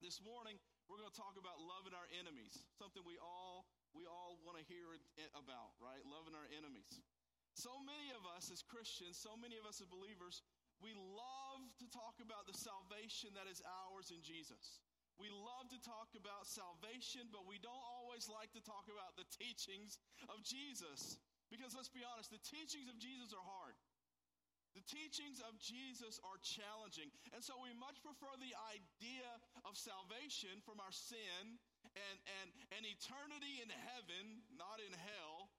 This morning, we're going to talk about loving our enemies, something we all we all want to hear about, right? Loving our enemies. So many of us as Christians, so many of us as believers, we love to talk about the salvation that is ours in Jesus. We love to talk about salvation, but we don't always like to talk about the teachings of Jesus. Because let's be honest, the teachings of Jesus are hard. The teachings of Jesus are challenging. And so we much prefer the idea of salvation from our sin and, and, and eternity in heaven, not in hell,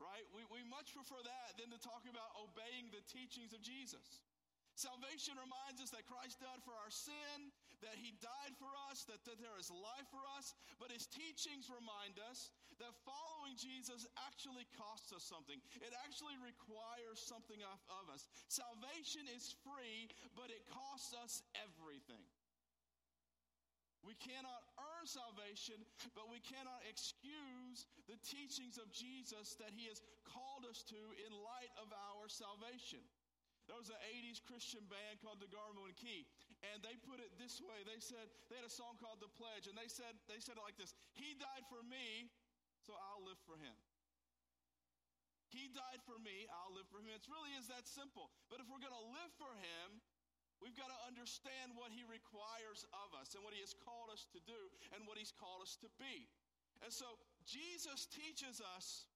right? We, we much prefer that than to talk about obeying the teachings of Jesus. Salvation reminds us that Christ died for our sin, that he died for us, that, that there is life for us. But his teachings remind us that following Jesus actually costs us something. It actually requires something of, of us. Salvation is free, but it costs us everything. We cannot earn salvation, but we cannot excuse the teachings of Jesus that he has called us to in light of our salvation. There was an 80s Christian band called DeGarmo and Key, and they put it this way. They said they had a song called The Pledge, and they said they said it like this: He died for me, so I'll live for him. He died for me, I'll live for him. It really is that simple. But if we're going to live for him, we've got to understand what he requires of us and what he has called us to do and what he's called us to be. And so Jesus teaches us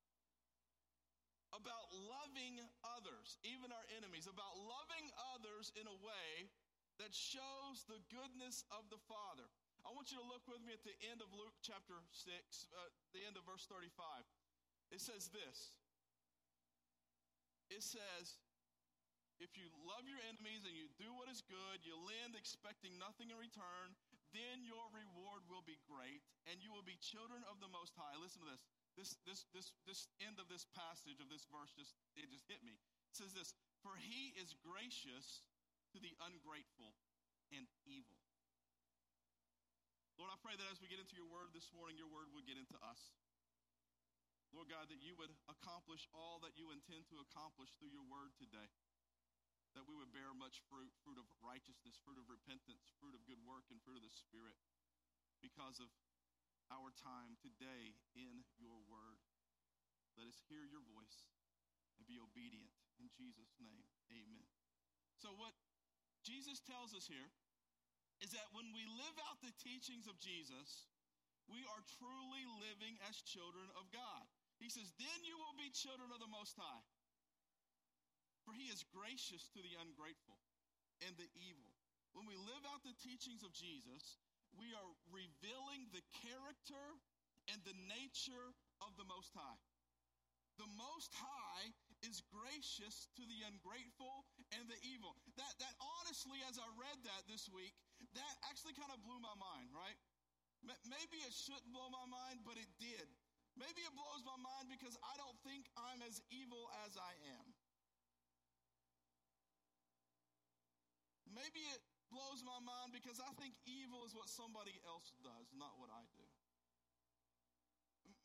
about loving others, even our enemies, about loving others in a way that shows the goodness of the Father. I want you to look with me at the end of Luke chapter 6, uh, the end of verse 35. It says this It says, If you love your enemies and you do what is good, you lend expecting nothing in return, then your reward will be great, and you will be children of the Most High. Listen to this this this this this end of this passage of this verse just it just hit me. It says this, for he is gracious to the ungrateful and evil. Lord, I pray that as we get into your word this morning, your word would get into us. Lord God, that you would accomplish all that you intend to accomplish through your word today. That we would bear much fruit, fruit of righteousness, fruit of repentance, fruit of good work, and fruit of the Spirit because of our time today in your word. Let us hear your voice and be obedient. In Jesus' name, amen. So, what Jesus tells us here is that when we live out the teachings of Jesus, we are truly living as children of God. He says, Then you will be children of the Most High. For he is gracious to the ungrateful and the evil. When we live out the teachings of Jesus, we are revealing the character and the nature of the Most High. The Most High is gracious to the ungrateful and the evil. That, that honestly, as I read that this week, that actually kind of blew my mind, right? Maybe it shouldn't blow my mind, but it did. Maybe it blows my mind because I don't think I'm as evil as I am. Maybe it blows my mind because I think evil is what somebody else does, not what I do.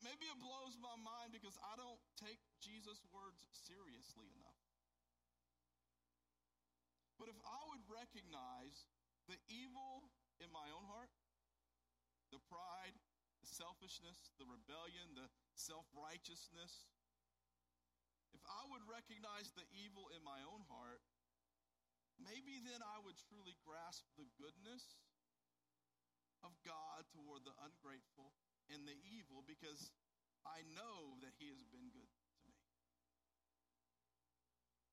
Maybe it blows my mind because I don't take Jesus' words seriously enough. But if I would recognize the evil in my own heart, the pride, the selfishness, the rebellion, the self righteousness, if I would recognize the evil in my own heart, maybe then I would truly grasp the goodness of God toward the ungrateful and the evil because I know that He has been good to me.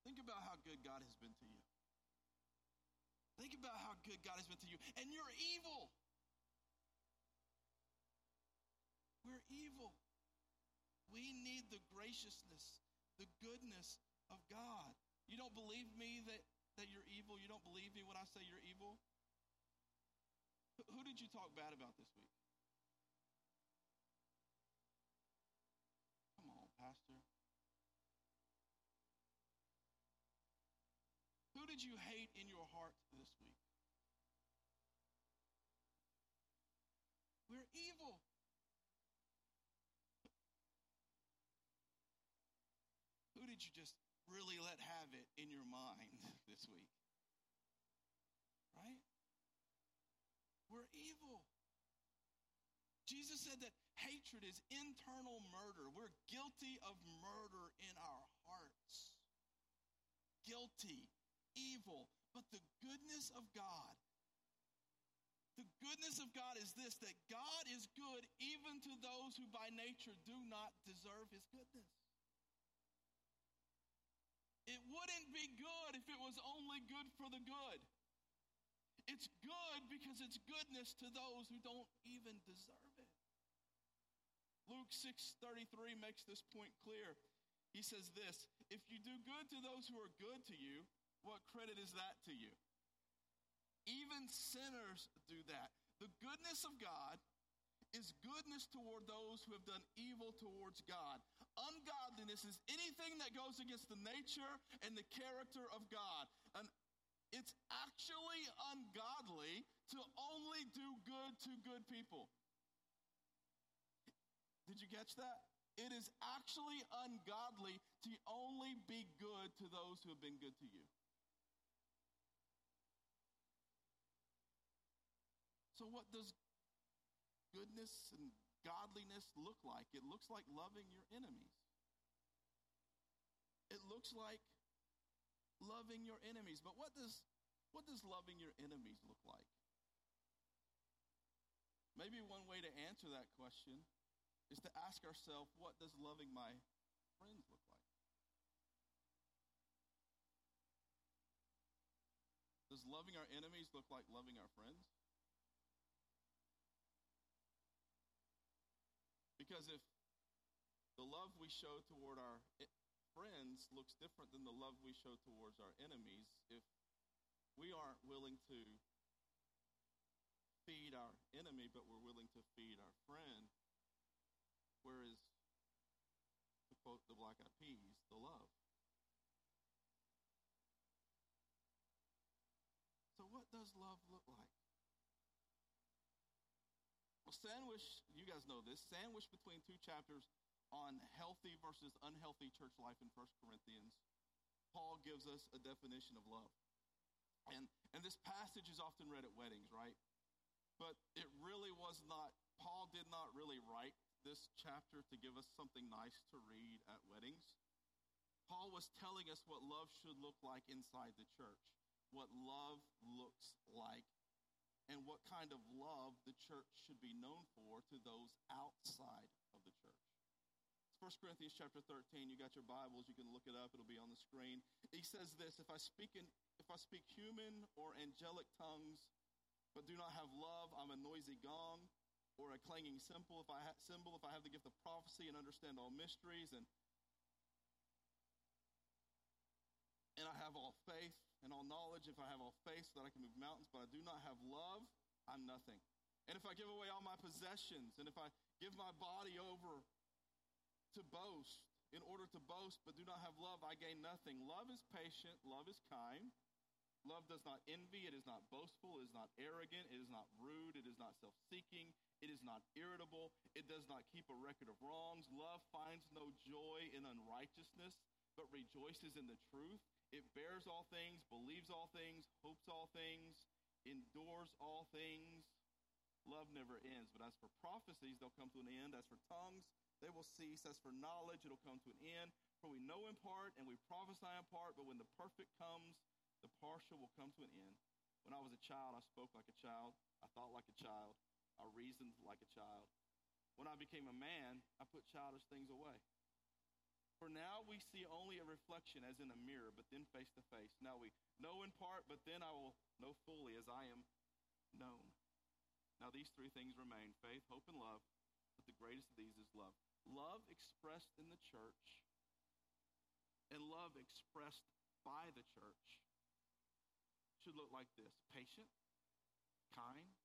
Think about how good God has been to you. Think about how good God has been to you. And you're evil. We're evil. We need the graciousness, the goodness of God. You don't believe me that that you're evil? You don't believe me when I say you're evil? Who did you talk bad about this week? Come on, Pastor. Who did you hate in your heart this week? We're evil. Who did you just really let have it in your mind this week. Right? We're evil. Jesus said that hatred is internal murder. We're guilty of murder in our hearts. Guilty, evil. But the goodness of God, the goodness of God is this that God is good even to those who by nature do not deserve his goodness. Wouldn't be good if it was only good for the good. It's good because it's goodness to those who don't even deserve it. Luke 6:33 makes this point clear. He says this, if you do good to those who are good to you, what credit is that to you? Even sinners do that. The goodness of God is goodness toward those who have done evil towards God. Ungodliness is anything that goes against the nature and the character of God. And it's actually ungodly to only do good to good people. Did you catch that? It is actually ungodly to only be good to those who have been good to you. So, what does goodness and godliness look like? It looks like loving your enemies. It looks like loving your enemies. But what does what does loving your enemies look like? Maybe one way to answer that question is to ask ourselves, what does loving my friends look like? Does loving our enemies look like loving our friends? Because if the love we show toward our friends looks different than the love we show towards our enemies if we aren't willing to feed our enemy, but we're willing to feed our friend. Whereas, to quote the Black Eyed Peas, the love. So, what does love look like? Well, sandwich, you guys know this, sandwich between two chapters on healthy versus unhealthy church life in 1 Corinthians, Paul gives us a definition of love. And, and this passage is often read at weddings, right? But it really was not, Paul did not really write this chapter to give us something nice to read at weddings. Paul was telling us what love should look like inside the church, what love looks like, and what kind of love the church should be known for to those outside of the church. 1 Corinthians chapter 13, you got your Bibles, you can look it up, it'll be on the screen. He says this, if I speak in if I speak human or angelic tongues, but do not have love, I'm a noisy gong or a clanging cymbal. If I ha- cymbal, if I have the gift of prophecy and understand all mysteries and and I have all faith and all knowledge, if I have all faith so that I can move mountains, but I do not have love, I'm nothing. And if I give away all my possessions, and if I give my body over to boast in order to boast but do not have love, I gain nothing. Love is patient, love is kind. Love does not envy, it is not boastful, it is not arrogant, it is not rude, it is not self seeking, it is not irritable, it does not keep a record of wrongs. Love finds no joy in unrighteousness, but rejoices in the truth. It bears all things, believes all things, hopes all things, endures all things. Love never ends. But as for prophecies, they'll come to an end. As for tongues, they will cease. As for knowledge, it'll come to an end. For we know in part and we prophesy in part, but when the perfect comes, the partial will come to an end. When I was a child, I spoke like a child. I thought like a child. I reasoned like a child. When I became a man, I put childish things away. For now we see only a reflection as in a mirror, but then face to face. Now we know in part, but then I will know fully as I am known. Now these three things remain faith, hope, and love, but the greatest of these is love. Love expressed in the church and love expressed by the church should look like this patient, kind,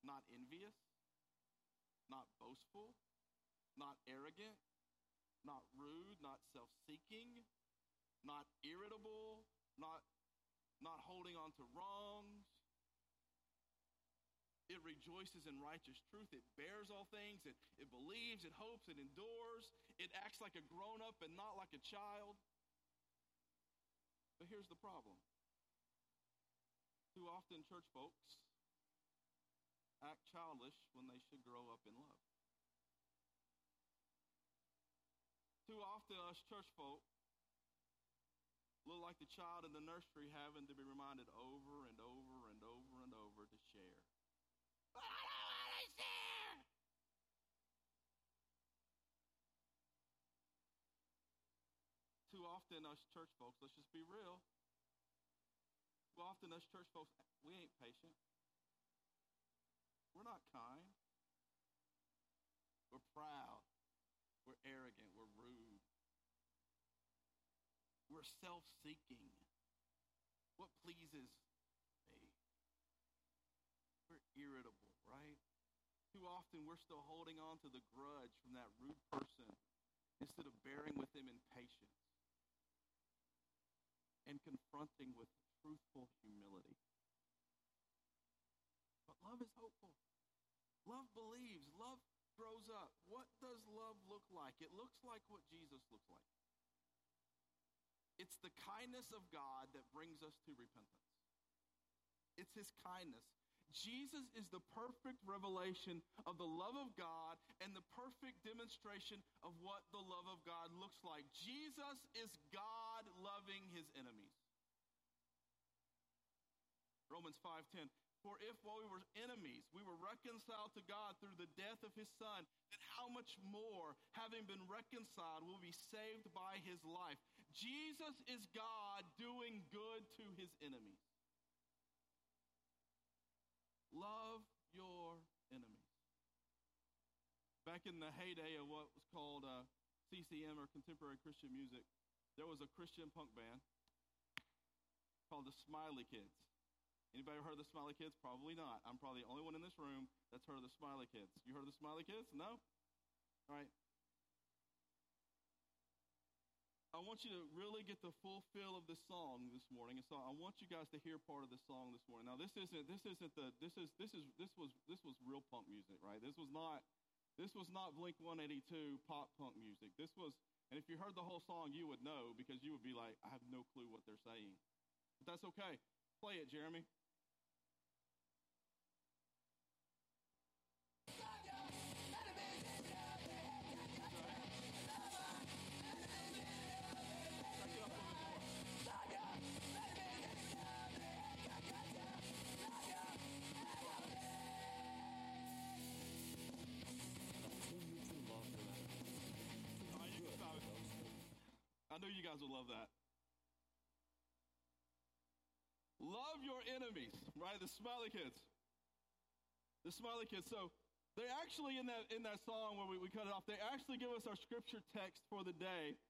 not envious, not boastful, not arrogant, not rude, not self seeking, not irritable, not, not holding on to wrongs. It rejoices in righteous truth. It bears all things. It, it believes. It hopes. It endures. It acts like a grown up and not like a child. But here's the problem too often church folks act act childish when they should grow up in love. Too often, us church folk look like the child in the nursery having to be reminded over and over and over and over to share. But I don't want to share. Too often, us church folks, let's just be real. Too often, us church folks, we ain't patient. We're not kind. We're proud. We're arrogant. We're rude. We're self seeking. What pleases me? We're irritable, right? Too often we're still holding on to the grudge from that rude person instead of bearing with them in patience and confronting with truthful humility. But love is hopeful. Love believes. Love grows up. What does love look like? It looks like what Jesus looks like. It's the kindness of God that brings us to repentance. It's his kindness. Jesus is the perfect revelation of the love of God and the perfect demonstration of what the love of God looks like. Jesus is God loving his enemies. Romans 5:10 For if while we were enemies we were reconciled to God through the death of his son, then how much more having been reconciled will be saved by his life. Jesus is God doing good to his enemies. Love your enemies. Back in the heyday of what was called uh, CCM or contemporary Christian music, there was a Christian punk band called the Smiley Kids. Anybody heard of the Smiley Kids? Probably not. I'm probably the only one in this room that's heard of the Smiley Kids. You heard of the Smiley Kids? No? All right. I want you to really get the full feel of this song this morning, and so I want you guys to hear part of the song this morning. Now, this isn't this isn't the this is this is this was this was real punk music, right? This was not this was not Blink 182 pop punk music. This was, and if you heard the whole song, you would know because you would be like, I have no clue what they're saying. But that's okay. Play it, Jeremy. I know you guys will love that. Enemies, right? The smiley kids. The smiley kids. So they actually in that in that song where we, we cut it off, they actually give us our scripture text for the day.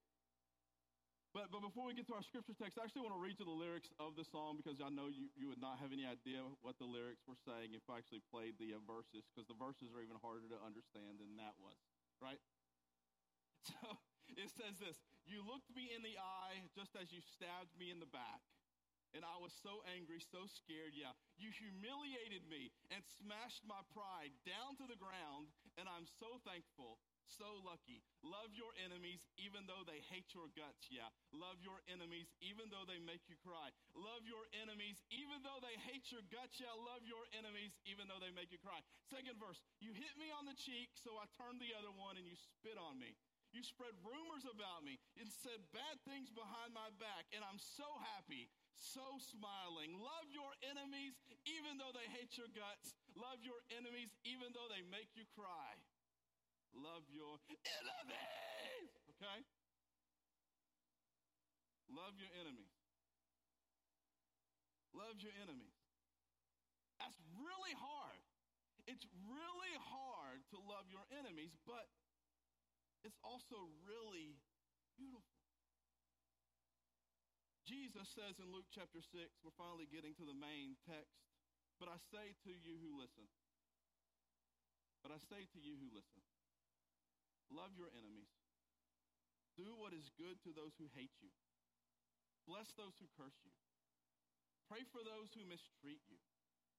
But but before we get to our scripture text, I actually want to read you the lyrics of the song because I know you, you would not have any idea what the lyrics were saying if I actually played the uh, verses, because the verses are even harder to understand than that was, right? So it says this You looked me in the eye just as you stabbed me in the back. And I was so angry, so scared. Yeah. You humiliated me and smashed my pride down to the ground. And I'm so thankful, so lucky. Love your enemies even though they hate your guts. Yeah. Love your enemies even though they make you cry. Love your enemies even though they hate your guts. Yeah. Love your enemies even though they make you cry. Second verse. You hit me on the cheek, so I turned the other one and you spit on me. You spread rumors about me and said bad things behind my back, and I'm so happy, so smiling. Love your enemies even though they hate your guts. Love your enemies even though they make you cry. Love your enemies, okay? Love your enemies. Love your enemies. That's really hard. It's really hard to love your enemies, but it's also really beautiful. Jesus says in Luke chapter 6, we're finally getting to the main text, but I say to you who listen, but I say to you who listen, love your enemies. Do what is good to those who hate you. Bless those who curse you. Pray for those who mistreat you.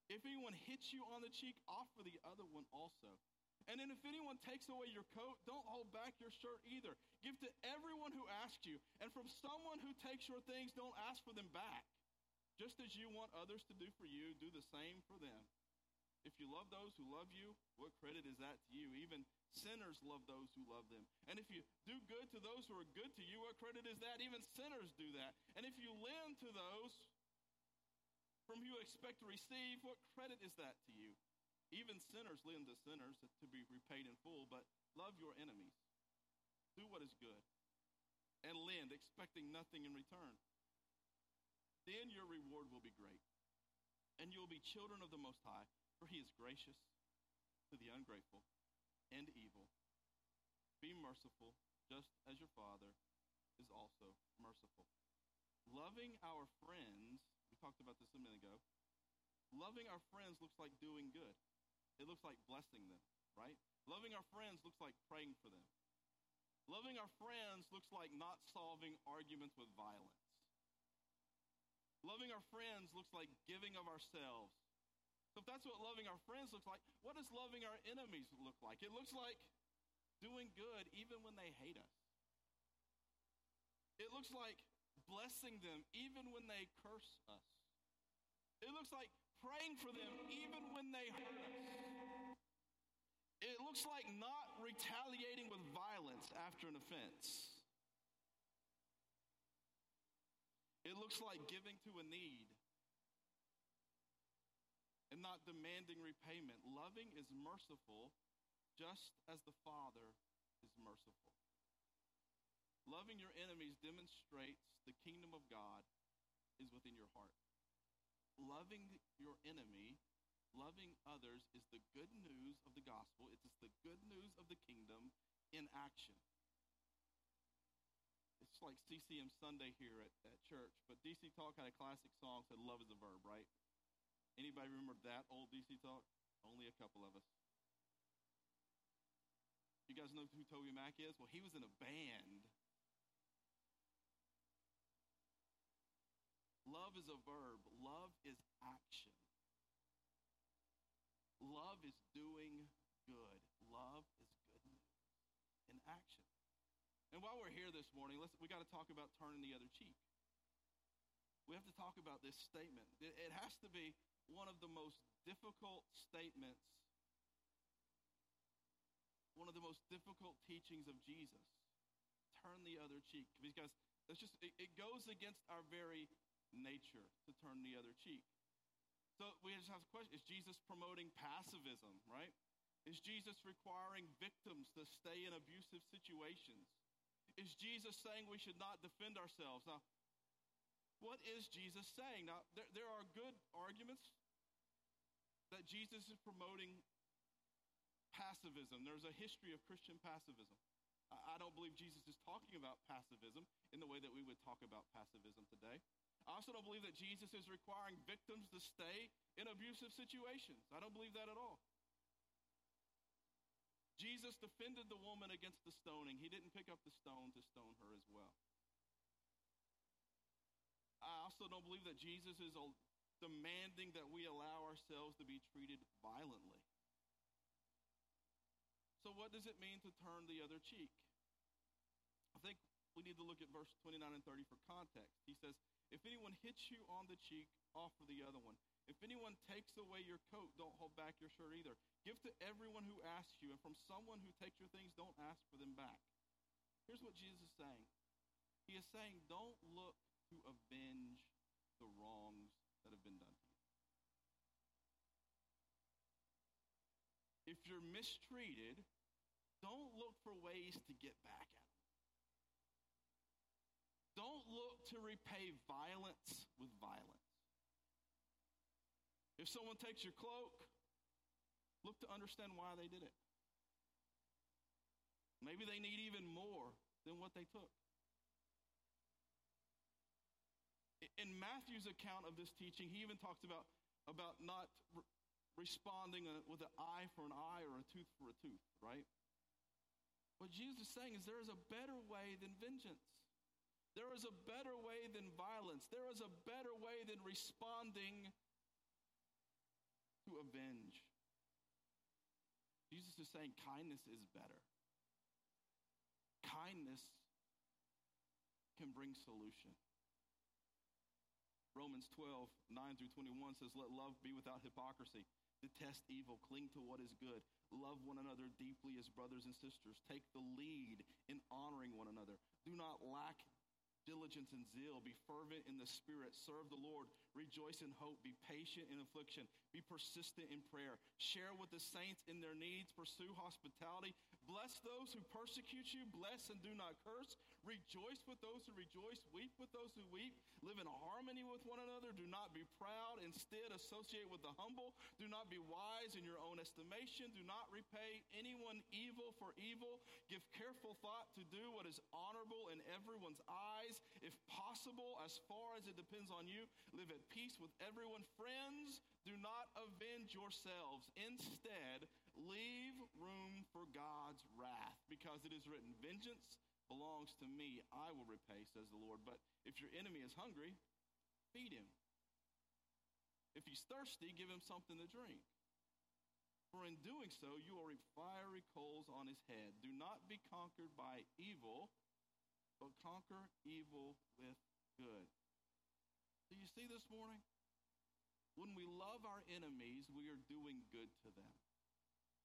If anyone hits you on the cheek, offer the other one also. And then if anyone takes away your coat, don't hold back your shirt either. Give to everyone who asks you. And from someone who takes your things, don't ask for them back. Just as you want others to do for you, do the same for them. If you love those who love you, what credit is that to you? Even sinners love those who love them. And if you do good to those who are good to you, what credit is that? Even sinners do that. And if you lend to those from whom you expect to receive, what credit is that to you? Even sinners lend to sinners to be repaid in full, but love your enemies. Do what is good and lend, expecting nothing in return. Then your reward will be great, and you will be children of the Most High for he is gracious to the ungrateful and evil. Be merciful, just as your Father is also merciful. Loving our friends, we talked about this a minute ago. Loving our friends looks like doing good. It looks like blessing them, right? Loving our friends looks like praying for them. Loving our friends looks like not solving arguments with violence. Loving our friends looks like giving of ourselves so if that's what loving our friends looks like, what does loving our enemies look like? It looks like doing good even when they hate us. It looks like blessing them even when they curse us. It looks like praying for them even when they hurt us. It looks like not retaliating with violence after an offense. It looks like giving to a need and not demanding repayment. Loving is merciful just as the Father is merciful. Loving your enemies demonstrates the kingdom of God is within your heart. Loving your enemy, loving others, is the good news of the gospel. It is the good news of the kingdom in action. It's like CCM Sunday here at, at church, but DC Talk had a classic song said, Love is a verb, right? Anybody remember that old DC talk? Only a couple of us. You guys know who Toby Mac is? Well, he was in a band. Love is a verb. Love is action. Love is doing good. Love is good in action. And while we're here this morning, let's, we got to talk about turning the other cheek. We have to talk about this statement. It, it has to be one of the most difficult statements, one of the most difficult teachings of Jesus. Turn the other cheek. Because it's just it, it goes against our very nature to turn the other cheek. So we just have a question. Is Jesus promoting pacifism, right? Is Jesus requiring victims to stay in abusive situations? Is Jesus saying we should not defend ourselves? Now, what is Jesus saying? Now, there, there are good arguments that Jesus is promoting pacifism. There's a history of Christian pacifism. I don't believe Jesus is talking about pacifism in the way that we would talk about pacifism today. I also don't believe that Jesus is requiring victims to stay in abusive situations. I don't believe that at all. Jesus defended the woman against the stoning. He didn't pick up the stone to stone her as well. I also don't believe that Jesus is demanding that we allow ourselves to be treated violently. So, what does it mean to turn the other cheek? I think we need to look at verse 29 and 30 for context. He says, If anyone hits you on the cheek, offer the other one. If anyone takes away your coat, don't hold back your shirt either. Give to everyone who asks you, and from someone who takes your things, don't ask for them back. Here's what Jesus is saying He is saying, Don't look to avenge the wrongs that have been done to you. If you're mistreated, don't look for ways to get back at them. Don't look to repay violence with violence. If someone takes your cloak, look to understand why they did it. Maybe they need even more than what they took. in Matthew's account of this teaching, he even talks about, about not re- responding a, with an eye for an eye or a tooth for a tooth, right? What Jesus is saying is there is a better way than vengeance. There is a better way than violence. There is a better way than responding to avenge. Jesus is saying kindness is better. Kindness can bring solution. Romans 12, 9 through 21 says, Let love be without hypocrisy. Detest evil, cling to what is good, love one another deeply as brothers and sisters, take the lead in honoring one another. Do not lack diligence and zeal. Be fervent in the spirit. Serve the Lord. Rejoice in hope. Be patient in affliction. Be persistent in prayer. Share with the saints in their needs. Pursue hospitality. Bless those who persecute you. Bless and do not curse. Rejoice with those who rejoice. Weep with those who weep. Live in harmony with one another. Do not be proud. Instead, associate with the humble. Do not be wise in your own estimation. Do not repay anyone evil for evil. Give careful thought to do what is honorable in everyone's eyes. If possible, as far as it depends on you, live at peace with everyone. Friends, do not avenge yourselves. Instead, leave room for God's wrath, because it is written, Vengeance belongs to me. I will repay, says the Lord. But if your enemy is hungry, feed him. If he's thirsty, give him something to drink. For in doing so, you will reap fiery coals on his head. Do not be conquered by evil, but conquer evil with good. Do you see this morning? When we love our enemies, we are doing good to them.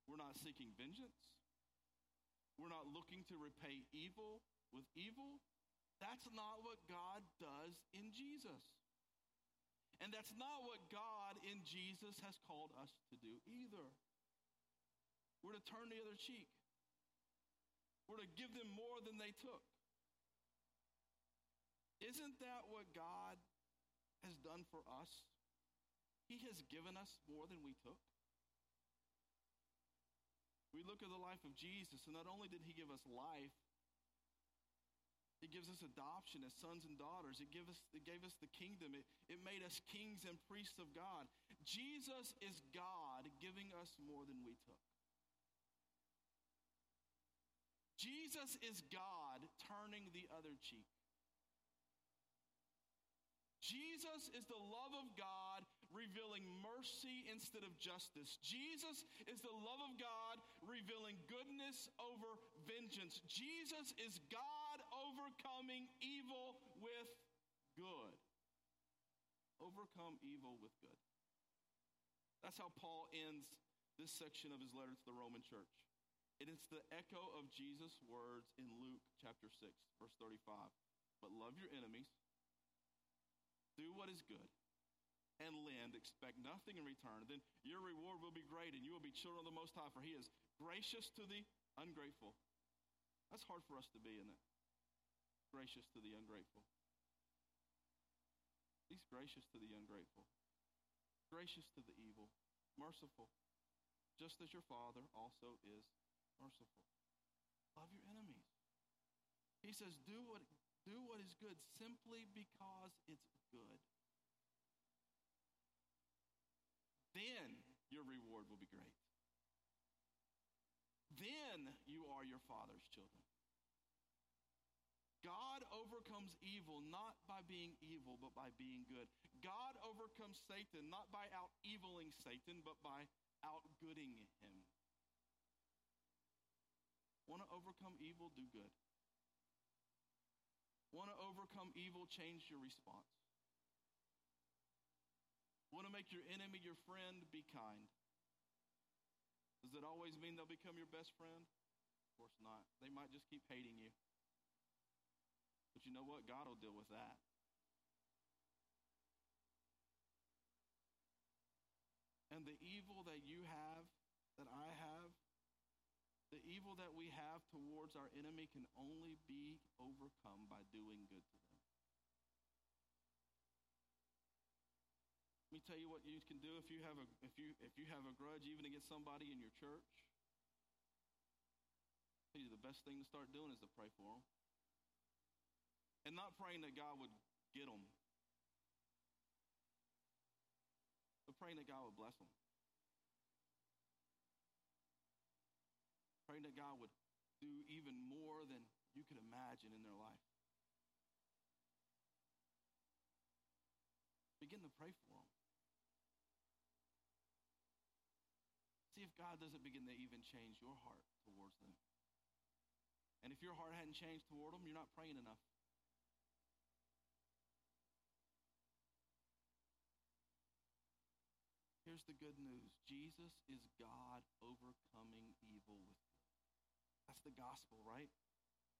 We're not seeking vengeance. We're not looking to repay evil with evil. That's not what God does in Jesus. And that's not what God in Jesus has called us to do either. We're to turn the other cheek. We're to give them more than they took. Isn't that what God has done for us? He has given us more than we took. We look at the life of Jesus, and not only did he give us life, he gives us adoption as sons and daughters. It, give us, it gave us the kingdom. It, it made us kings and priests of God. Jesus is God giving us more than we took. Jesus is God turning the other cheek. Jesus is the love of God revealing mercy instead of justice. Jesus is the love of God revealing goodness over vengeance. Jesus is God overcoming evil with good. Overcome evil with good. That's how Paul ends this section of his letter to the Roman church. And it's the echo of Jesus' words in Luke chapter 6, verse 35. But love your enemies do what is good and lend, expect nothing in return. Then your reward will be great and you will be children of the Most High, for He is gracious to the ungrateful. That's hard for us to be, isn't it? Gracious to the ungrateful. He's gracious to the ungrateful, gracious to the evil, merciful, just as your Father also is merciful. Love your enemies. He says, do what do what is good simply because it's good. Then your reward will be great. Then you are your Father's children. God overcomes evil not by being evil, but by being good. God overcomes Satan not by out eviling Satan, but by outgooding him. Want to overcome evil? Do good. Want to overcome evil? Change your response. Want to make your enemy your friend? Be kind. Does it always mean they'll become your best friend? Of course not. They might just keep hating you. But you know what? God will deal with that. And the evil that you have, that I have, the evil that we have towards our enemy can only be overcome by doing good to them. Let me tell you what you can do if you have a if you if you have a grudge even against somebody in your church. you the best thing to start doing is to pray for them. And not praying that God would get them. But praying that God would bless them. praying that God would do even more than you could imagine in their life. Begin to pray for them. If God doesn't begin to even change your heart towards them. And if your heart hadn't changed toward them, you're not praying enough. Here's the good news Jesus is God overcoming evil with good. That's the gospel, right?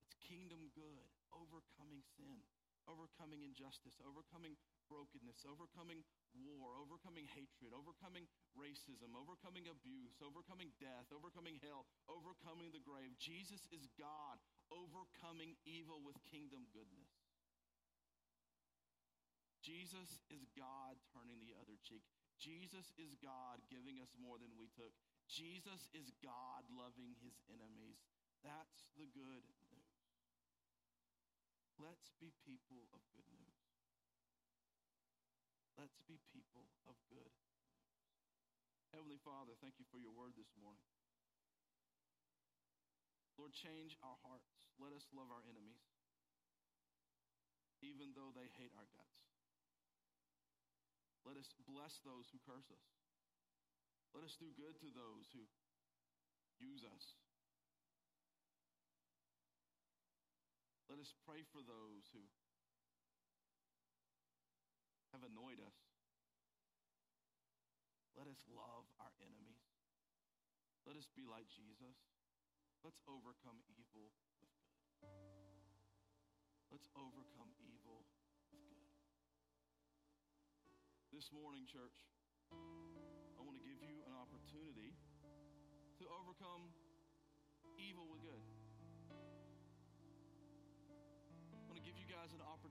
It's kingdom good, overcoming sin, overcoming injustice, overcoming brokenness, overcoming war, overcoming hatred, overcoming racism, overcoming abuse, overcoming death, overcoming hell, overcoming the grave. Jesus is God overcoming evil with kingdom goodness. Jesus is God turning the other cheek. Jesus is God giving us more than we took. Jesus is God loving his enemies. That's the good news. Let's be people of good news. Let's be people of good. Heavenly Father, thank you for your word this morning. Lord, change our hearts. Let us love our enemies, even though they hate our guts. Let us bless those who curse us. Let us do good to those who use us. Let us pray for those who have annoyed us. Let us love our enemies. Let us be like Jesus. Let's overcome evil with good. Let's overcome evil with good. This morning, church, I want to give you an opportunity to overcome evil with good.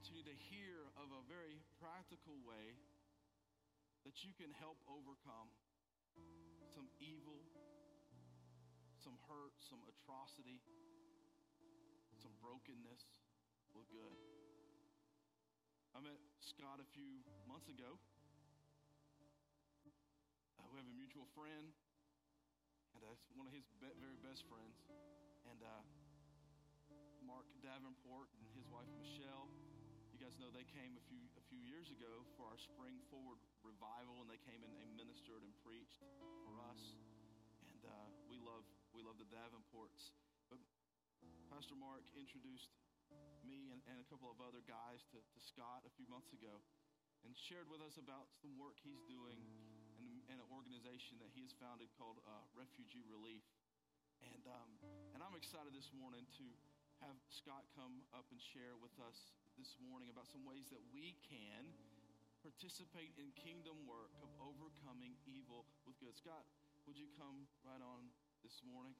Opportunity to hear of a very practical way that you can help overcome some evil, some hurt, some atrocity, some brokenness with good. I met Scott a few months ago. Uh, we have a mutual friend, and uh, one of his be- very best friends, and uh, Mark Davenport and his wife Michelle. Guys know they came a few a few years ago for our Spring Forward revival, and they came and they ministered and preached for us. And uh, we love we love the Davenports. But Pastor Mark introduced me and, and a couple of other guys to, to Scott a few months ago, and shared with us about some work he's doing and, and an organization that he has founded called uh, Refugee Relief. And um, and I'm excited this morning to have Scott come up and share with us this morning about some ways that we can participate in kingdom work of overcoming evil with good. Scott, would you come right on this morning?